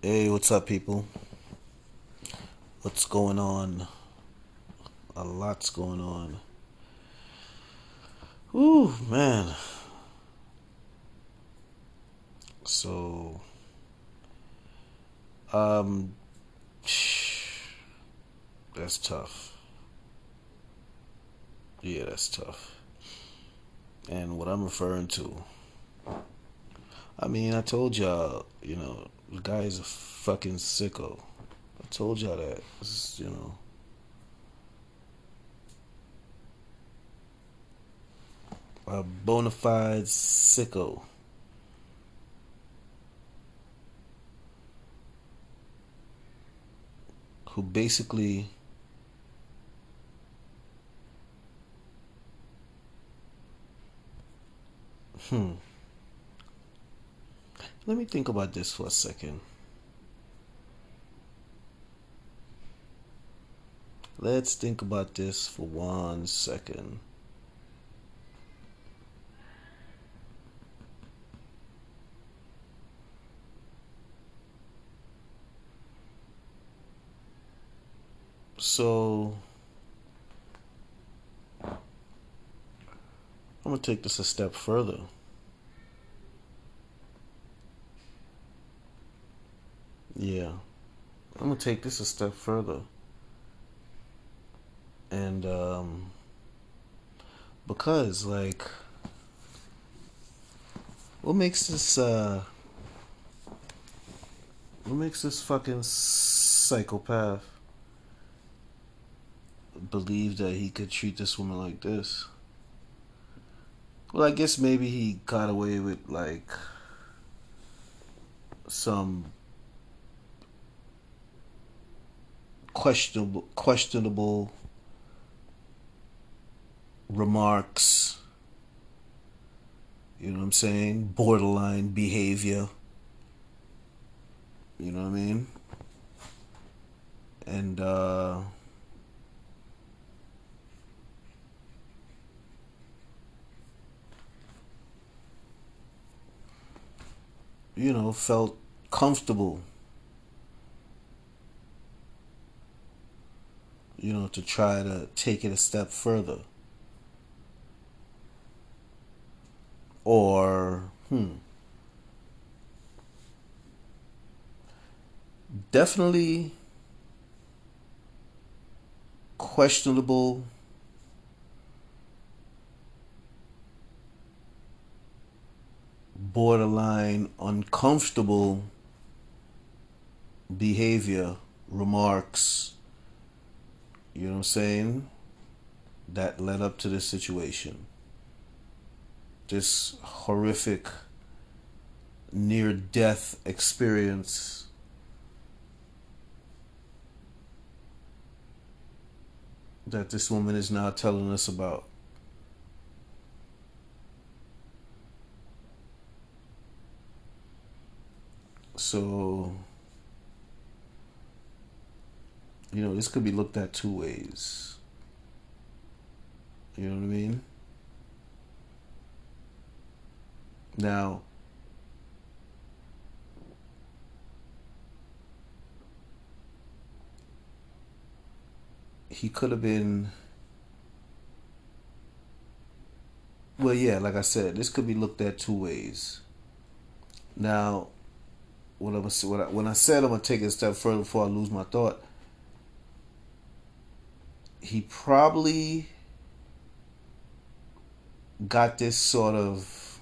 Hey, what's up, people? What's going on? A lot's going on. Ooh, man. So, um, that's tough. Yeah, that's tough. And what I'm referring to, I mean, I told y'all, you know, the guy is a fucking sicko. I told y'all that. It's, you know. A bona fide sicko. Who basically hmm let me think about this for a second. Let's think about this for one second. So, I'm going to take this a step further. Yeah. I'm going to take this a step further. And, um, because, like, what makes this, uh, what makes this fucking psychopath believe that he could treat this woman like this? Well, I guess maybe he got away with, like, some questionable questionable remarks you know what i'm saying? Borderline behavior. You know what i mean? And uh you know felt comfortable you know, to try to take it a step further. Or, hmm. Definitely questionable borderline uncomfortable behavior remarks you know what I'm saying? That led up to this situation. This horrific near death experience. That this woman is now telling us about. So you know, this could be looked at two ways. You know what I mean? Now, he could have been. Well, yeah, like I said, this could be looked at two ways. Now, when I, when I said I'm gonna take it a step further before I lose my thought, he probably got this sort of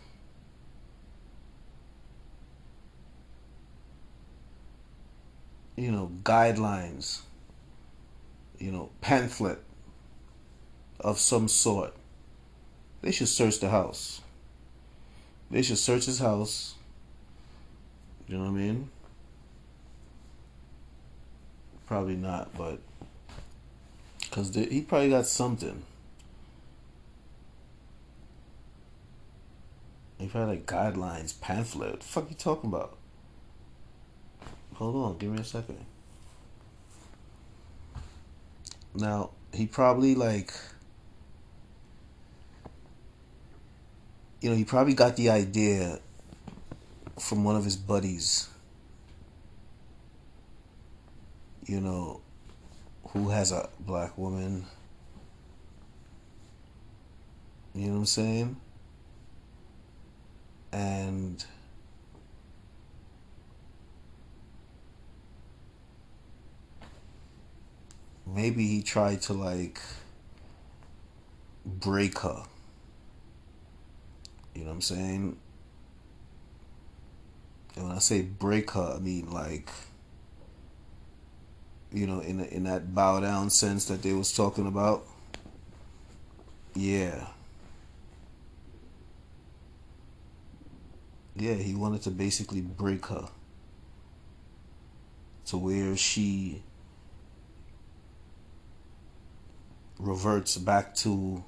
you know guidelines you know pamphlet of some sort. They should search the house. They should search his house. You know what i mean? Probably not but because he probably got something. He probably like guidelines, pamphlet. What the fuck you talking about? Hold on, give me a second. Now, he probably like you know, he probably got the idea from one of his buddies you know, who has a black woman. You know what I'm saying? And maybe he tried to like break her. You know what I'm saying? And when I say break her, I mean like you know, in in that bow down sense that they was talking about. Yeah. Yeah, he wanted to basically break her to where she reverts back to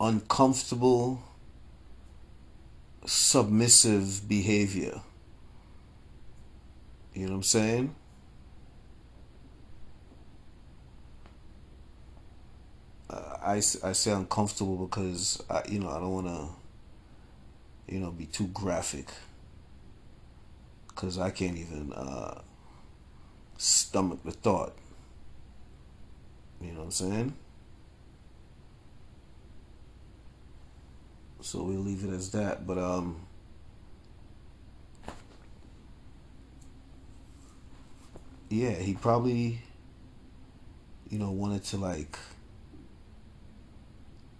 uncomfortable submissive behavior. You know what I'm saying? I, I say uncomfortable because I, you know I don't want to you know be too graphic because I can't even uh, stomach the thought. You know what I'm saying? So we'll leave it as that. But um yeah, he probably you know wanted to like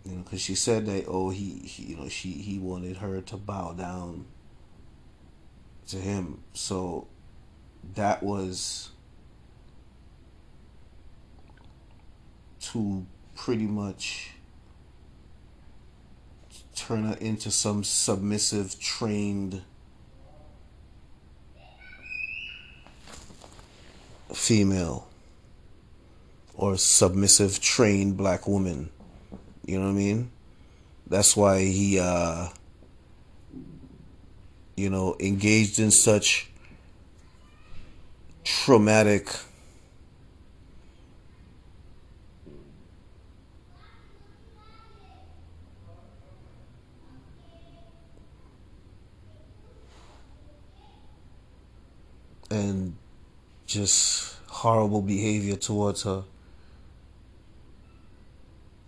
you know cuz she said that oh he, he you know she he wanted her to bow down to him. So that was to pretty much turn her into some submissive, trained female or submissive, trained black woman. You know what I mean? That's why he, uh, you know, engaged in such traumatic and just horrible behavior towards her.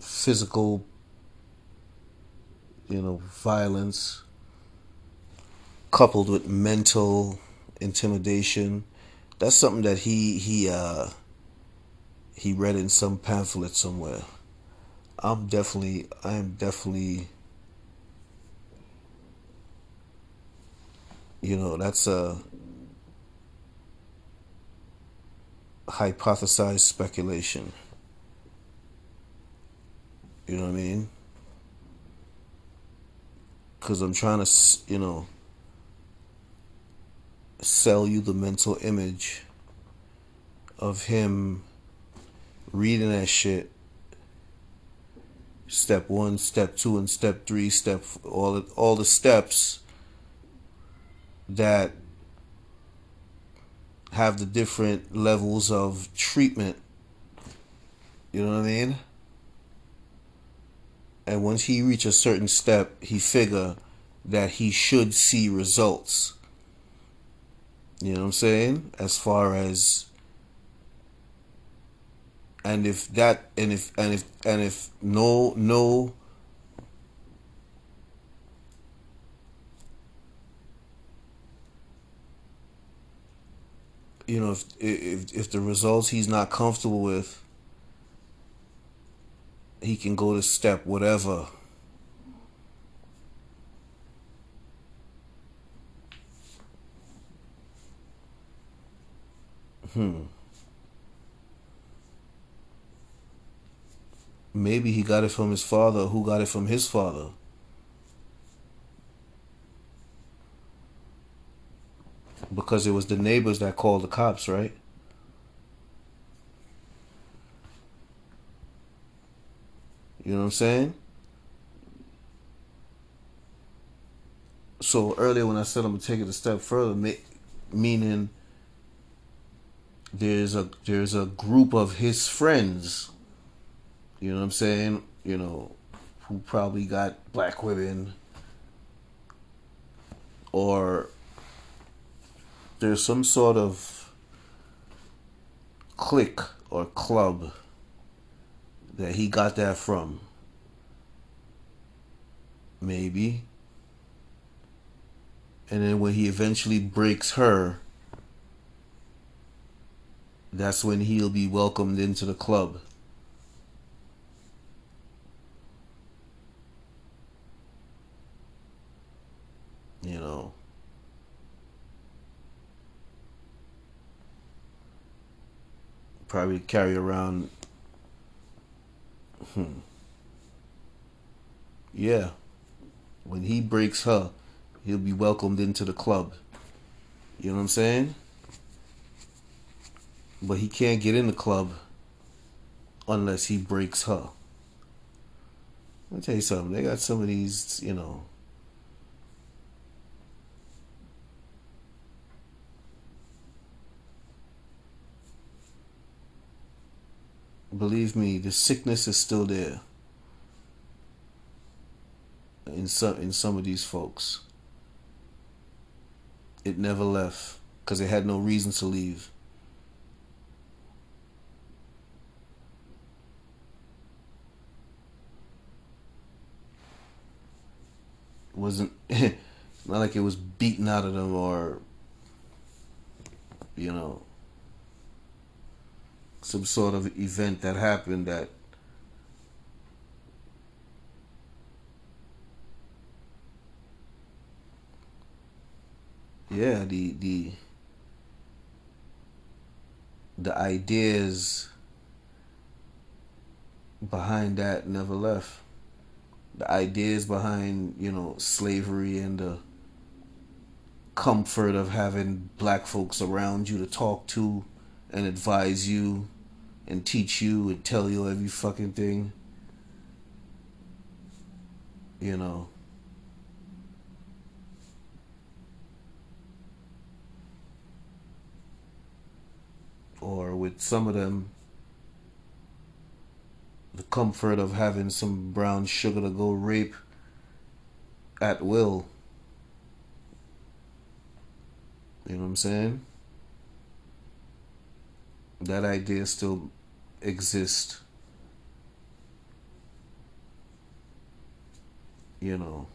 Physical, you know, violence coupled with mental intimidation. That's something that he he uh he read in some pamphlet somewhere. I'm definitely I am definitely you know, that's a hypothesized speculation. You know what I mean? Because I'm trying to, you know, sell you the mental image of him reading that shit. Step one, step two, and step three, step all all the steps that have the different levels of treatment. You know what I mean? And once he reach a certain step, he figure that he should see results. You know what I'm saying? As far as and if that and if and if and if no no you know, if if if the results he's not comfortable with, he can go to step whatever. Hmm. Maybe he got it from his father. Who got it from his father? Because it was the neighbors that called the cops, right? You know what I'm saying? So earlier when I said I'm gonna take it a step further, meaning there's a there's a group of his friends, you know what I'm saying? You know, who probably got black women or there's some sort of clique or club that he got that from. Maybe. And then when he eventually breaks her, that's when he'll be welcomed into the club. You know. Probably carry around. Hmm. Yeah. When he breaks her, he'll be welcomed into the club. You know what I'm saying? But he can't get in the club unless he breaks her. Me tell you something. They got some of these, you know. Believe me, the sickness is still there in some in some of these folks. It never left because they had no reason to leave. It wasn't not like it was beaten out of them or you know some sort of event that happened that yeah the the the ideas behind that never left. The ideas behind you know slavery and the comfort of having black folks around you to talk to and advise you and teach you and tell you every fucking thing you know or with some of them the comfort of having some brown sugar to go rape at will. You know what I'm saying? That idea still exists. You know,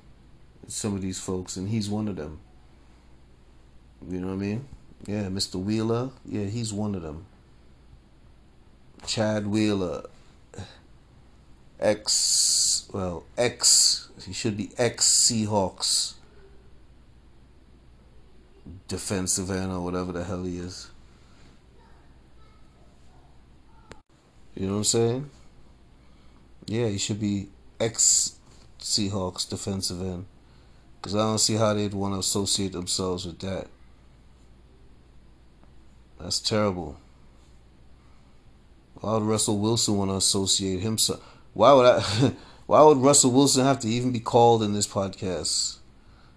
some of these folks, and he's one of them. You know what I mean? Yeah, Mr. Wheeler. Yeah, he's one of them. Chad Wheeler ex well ex he should be ex Seahawks defensive end or whatever the hell he is. You know what I'm saying? Yeah, he should be ex Seahawks defensive end. Because I don't see how they'd want to associate themselves with that. That's terrible. Why would Russell Wilson want to associate himself? Why would I? Why would Russell Wilson have to even be called in this podcast?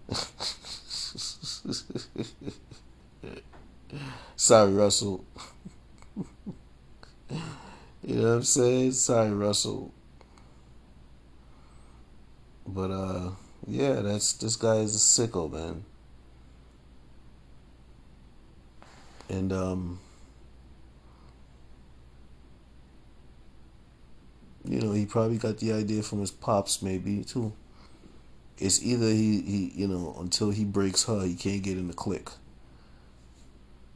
Sorry, Russell. You know what I'm saying? Sorry, Russell. But uh, yeah, that's this guy is a sicko, man. And um. you know, he probably got the idea from his pops, maybe too. It's either he, he you know, until he breaks her, he can't get in the clique.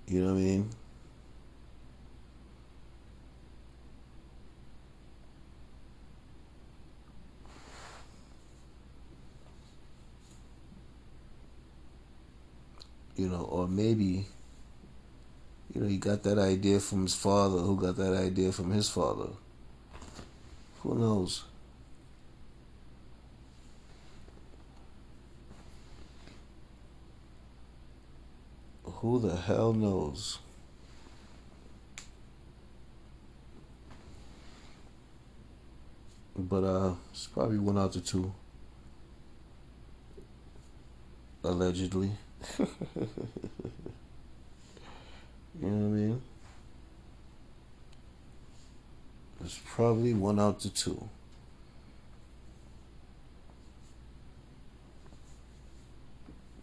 You know what I mean? You know, or maybe, you know, he got that idea from his father, who got that idea from his father. Who knows? Who the hell knows? But uh, it's probably one out of two. Allegedly. You know what I mean? It's probably one out to two.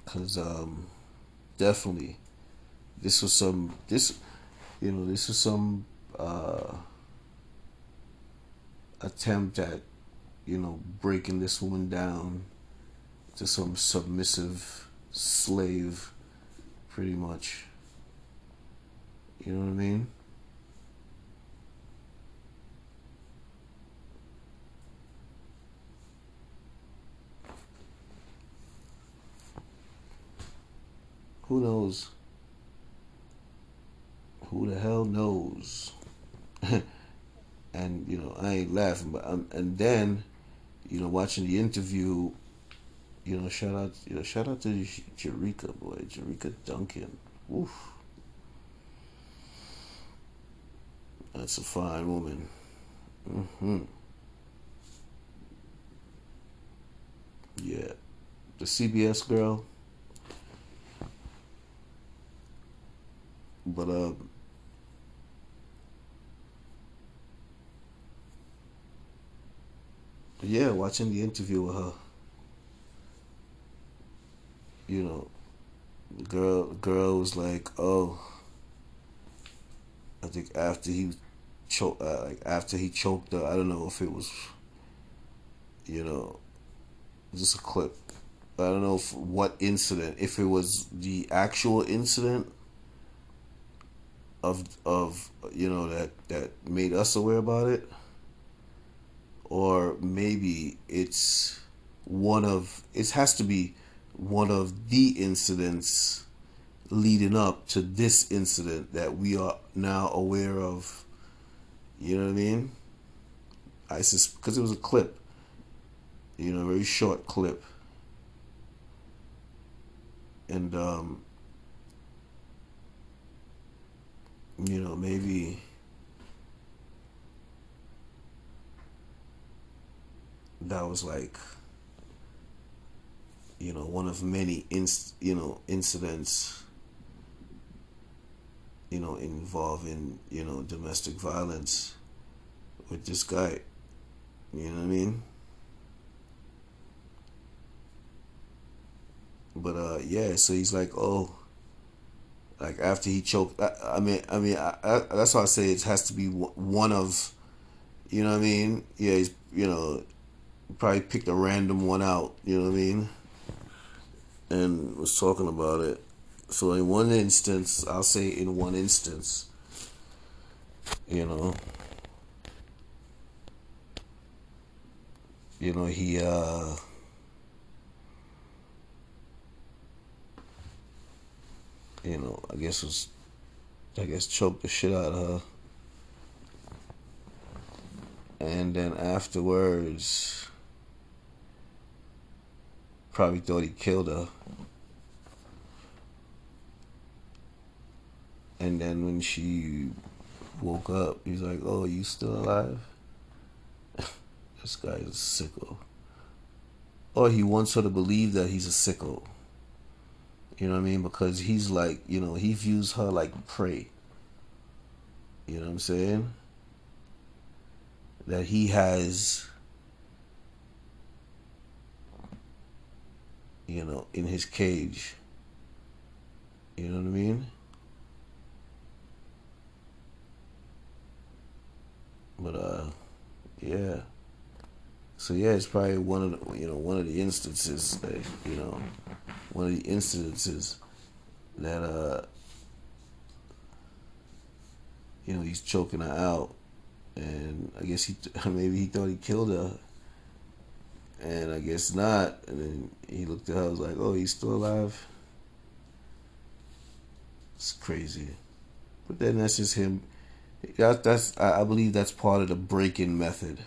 Cause um, definitely, this was some this, you know, this was some uh, attempt at, you know, breaking this woman down to some submissive slave, pretty much. You know what I mean? Who knows? Who the hell knows? and you know, I ain't laughing, but um, and then, you know, watching the interview, you know, shout out, you know, shout out to Jericka boy, Jericka Duncan. Woof. That's a fine woman. Mm-hmm. Yeah. The CBS girl. But uh, yeah, watching the interview with her, you know, girl, girl was like, "Oh, I think after he choked, uh, like after he choked her, I don't know if it was, you know, just a clip. I don't know if, what incident, if it was the actual incident of of you know that that made us aware about it or maybe it's one of it has to be one of the incidents leading up to this incident that we are now aware of. You know what i mean? I because it was a clip. You know a very short clip. And um you know, maybe that was like you know one of many inst you know incidents you know involving you know domestic violence with this guy you know what i mean but uh yeah so he's like oh like after he choked. I, I mean, I mean, I, I, that's why I say it has to be one of, you know what I mean? Yeah, he's you know, probably picked a random one out. You know what I mean? And was talking about it. So in one instance, I'll say in one instance, you know, you know he. uh you know, I guess was, I guess choked the shit out of her. And then afterwards, probably thought he killed her. And then when she woke up, he's like, "Oh, you still alive?" this guy is a sicko. Or he wants her to believe that he's a sicko. You know what I mean? Because he's like, you know, he views her like prey. You know what I'm saying? That he has, you know, in his cage. You know what I mean? But uh, yeah. So yeah, it's probably one of the, you know one of the instances that you know one of the incidences that uh you know he's choking her out and I guess he maybe he thought he killed her and I guess not. And then he looked at her was like oh he's still alive? It's crazy. But then that's just him. That, that's I, I believe that's part of the break-in method.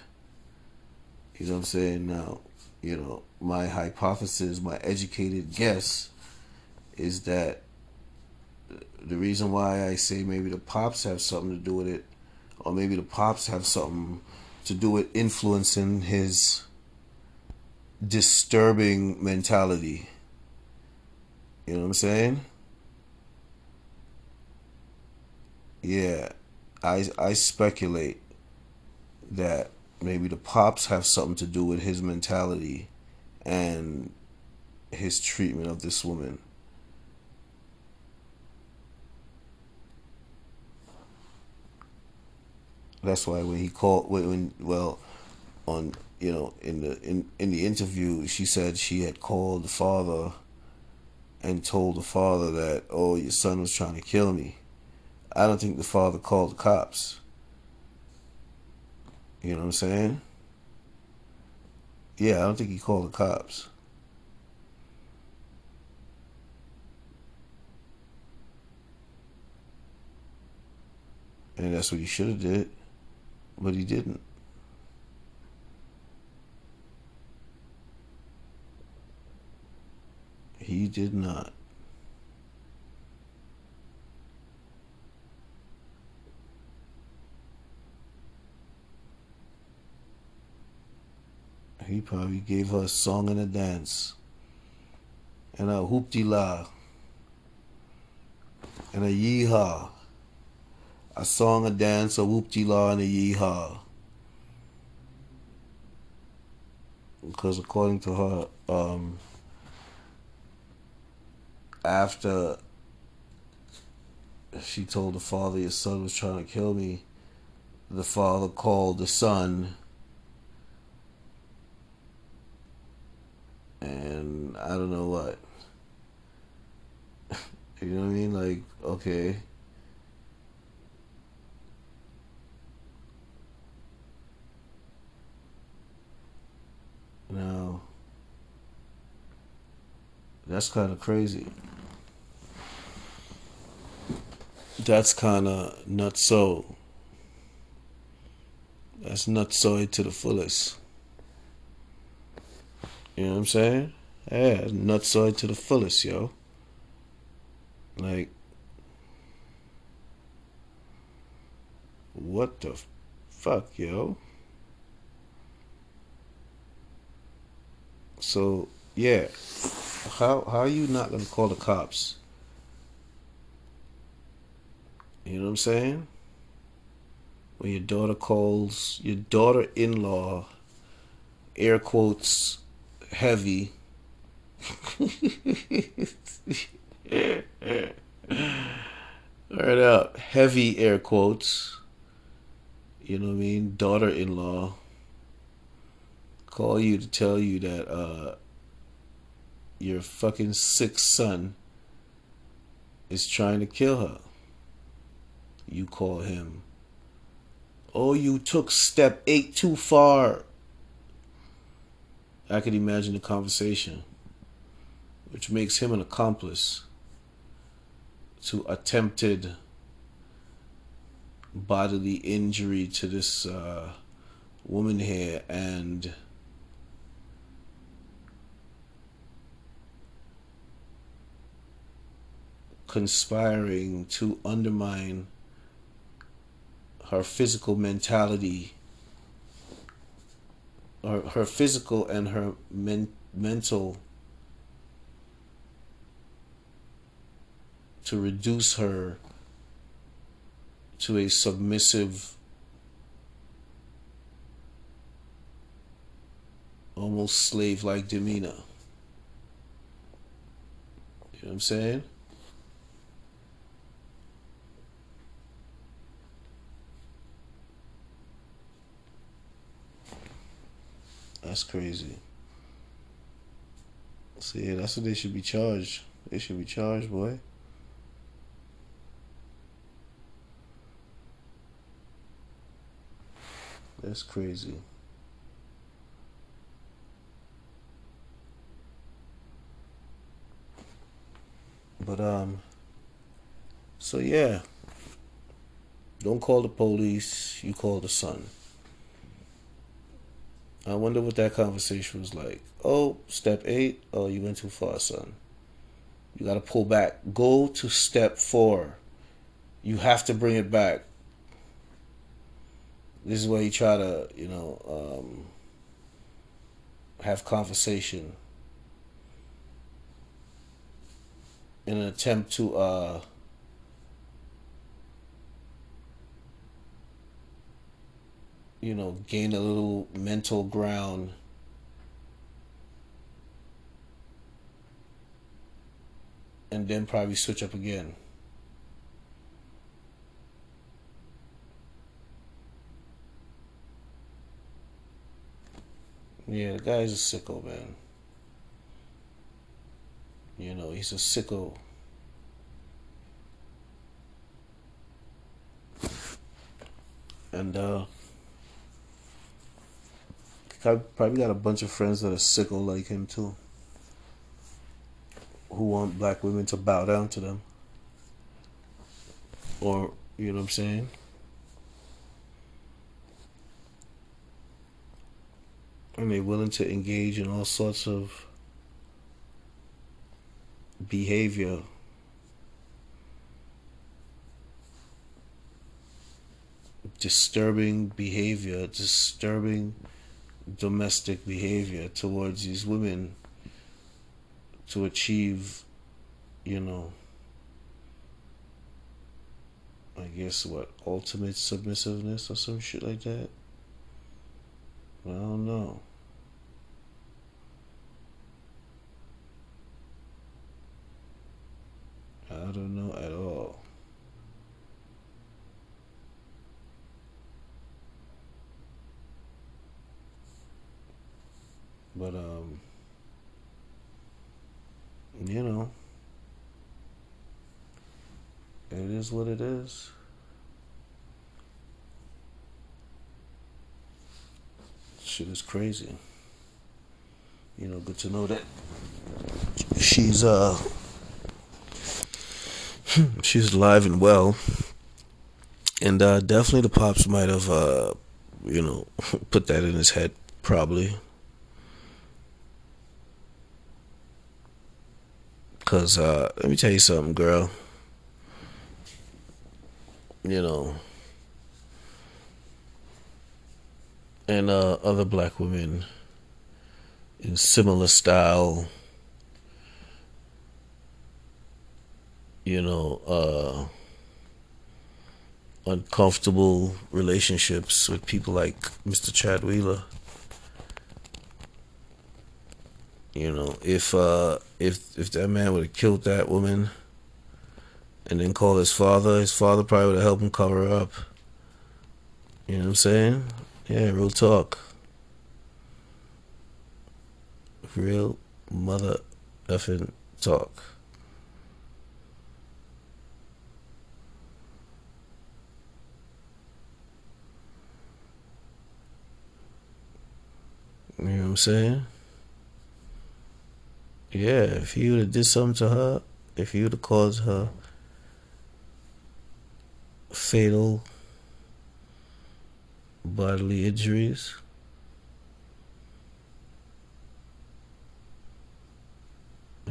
You know what I'm saying? Now you know, my hypothesis, my educated guess is that the reason why I say maybe the pops have something to do with it, or maybe the pops have something to do with influencing his disturbing mentality. You know what I'm saying? Yeah, I I speculate that maybe the pops have something to do with his mentality and his treatment of this woman. That's why when he called when well on you know in the in in the interview she said she had called the father and told the father that oh your son was trying to kill me. I don't think the father called the cops. You know what I'm saying? Yeah, I don't think he called the cops. And that's what he should have did, but he didn't. He did not. He probably gave her a song and a dance. And a hoopty la. And a yeehaw. A song, a dance, a whoopty la, and a yeehaw. Because according to her, um, after she told the father your son was trying to kill me, the father called the son and I don't know what. you know what I mean? Like, okay. Now, that's kind of crazy. That's kind of not so. That's not so to the fullest. You know what I'm saying? Yeah, nutsoid to the fullest, yo. Like, what the fuck, yo? So, yeah. How how are you not gonna call the cops? You know what I'm saying? When your daughter calls your daughter in law, air quotes, heavy. right up. Heavy air quotes. You know what I mean? Daughter in law. Call you to tell you that uh your fucking sick son is trying to kill her. You call him. Oh, you took step eight too far. I could imagine the conversation, which makes him an accomplice to attempted bodily injury to this uh, woman here and conspiring to undermine her physical mentality her, her physical and her men, mental to reduce her to a submissive almost slave like demeanor. You know what I'm saying? That's crazy. See, yeah, that's what they should be charged. They should be charged, boy. That's crazy. But um so yeah. Don't call the police, you call the son. I wonder what that conversation was like. Oh, step eight. Oh, you went too far, son. You got to pull back. Go to step four. You have to bring it back. This is where you try to, you know, um, have conversation in an attempt to uh, you know, gain a little mental ground and then probably switch up again. Yeah, the guy's a sicko, man. You know, he's a sicko. And uh I probably got a bunch of friends that are sicko like him too. Who want black women to bow down to them. Or you know what I'm saying? and they're willing to engage in all sorts of behavior disturbing behavior disturbing domestic behavior towards these women to achieve you know I guess what ultimate submissiveness or some shit like that I don't know I don't know at all. But um you know it is what it is. Shit is crazy. You know, good to know that she's uh she's alive and well. And uh, definitely the pops might have, uh, you know, put that in his head, probably. Because, uh, let me tell you something, girl. You know, and uh, other black women in similar style you know, uh, uncomfortable relationships with people like Mr. Chad Wheeler. You know, if uh, if if that man would have killed that woman and then called his father, his father probably would have helped him cover her up. You know what I'm saying? Yeah, real talk. Real mother effing talk. You know what I'm saying? Yeah, if you would have did something to her, if you would have caused her fatal bodily injuries,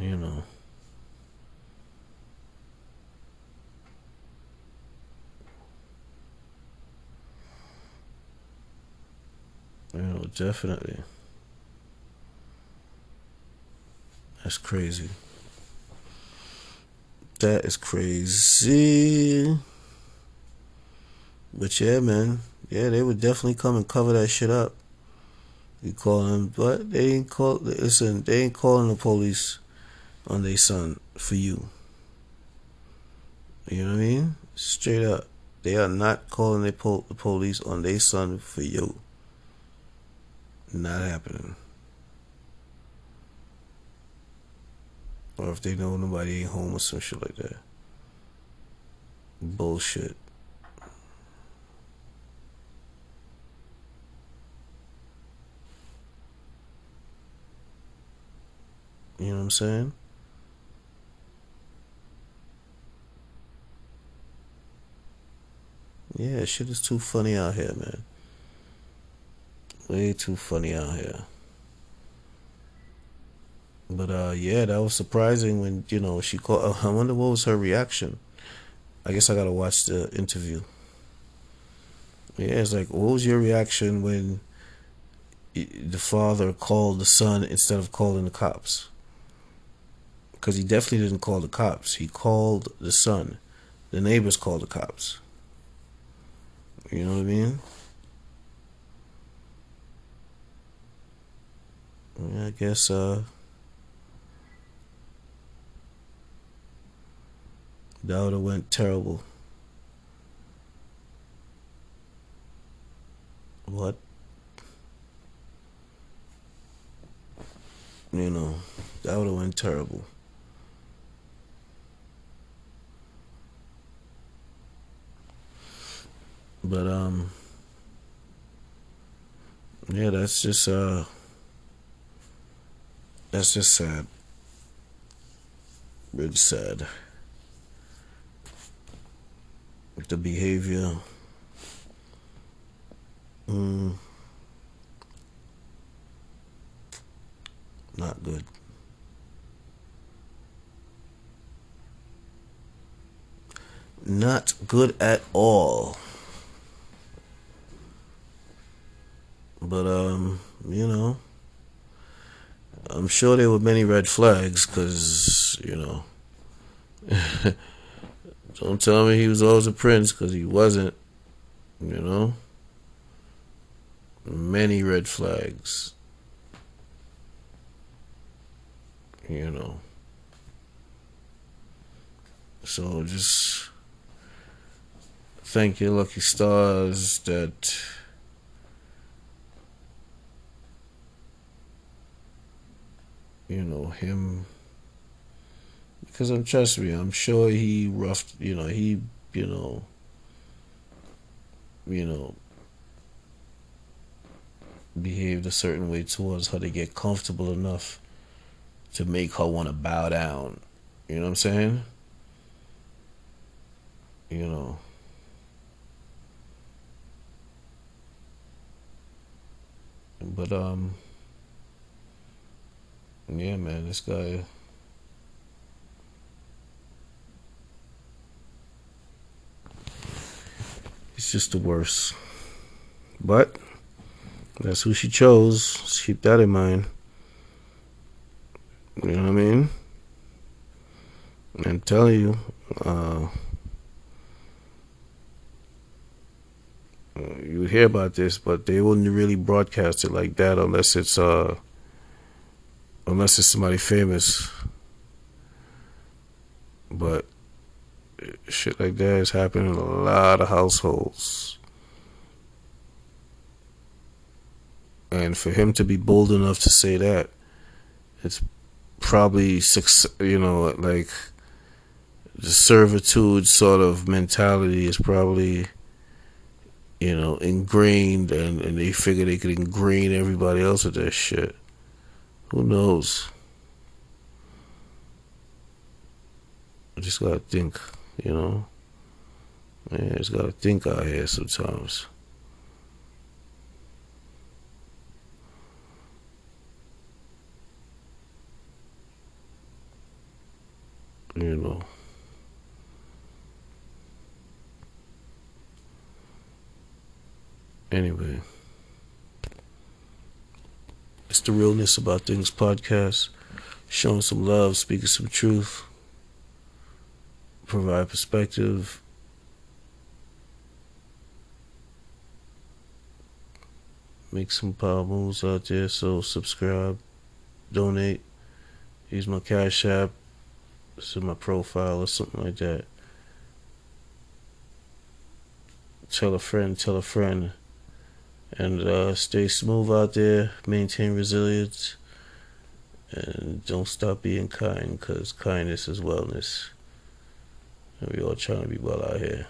you know. You know, definitely. That's crazy. That is crazy. But yeah, man. Yeah, they would definitely come and cover that shit up. You call them, but they ain't call. Listen, they ain't calling the police on their son for you. You know what I mean? Straight up, they are not calling the, the police on their son for you. Not happening. Or if they know nobody ain't home or some shit like that. Bullshit. You know what I'm saying? Yeah, shit is too funny out here, man. Way too funny out here. But uh, yeah, that was surprising when you know she called. I wonder what was her reaction. I guess I gotta watch the interview. Yeah, it's like, what was your reaction when the father called the son instead of calling the cops? Because he definitely didn't call the cops. He called the son. The neighbors called the cops. You know what I mean? I guess uh That would have went terrible. What? You know, that would have went terrible. But um yeah, that's just uh that's just sad. Really sad. The behavior. Mm, not good. Not good at all. But um, you know, I'm sure there were many red flags because you know. don't tell me he was always a prince because he wasn't. You know. Many red flags. You know. So just thank your lucky stars that you know him because I'm trust me I'm sure he roughed you know he you know you know behaved a certain way towards her to get comfortable enough to make her want to bow down you know what I'm saying you know but um yeah, man, this guy. He's just the worst. But that's who she chose. Let's keep that in mind. You know what I mean? And tell you, uh, you hear about this, but they wouldn't really broadcast it like that unless it's uh unless it's somebody famous. But shit like that is happening in a lot of households. And for him to be bold enough to say that, it's probably six, you know, like the servitude sort of mentality is probably, you know, ingrained, and, and they figure they could ingrain everybody else with that shit. Who knows? I just gotta think, you know. Man, just gotta think out here sometimes. You know. Anyway. It's the Realness About Things podcast. Showing some love, speaking some truth, provide perspective. Make some power moves out there. So subscribe, donate, use my cash app, it's my profile or something like that. Tell a friend, tell a friend and uh, stay smooth out there, maintain resilience, and don't stop being kind because kindness is wellness. We all trying to be well out here.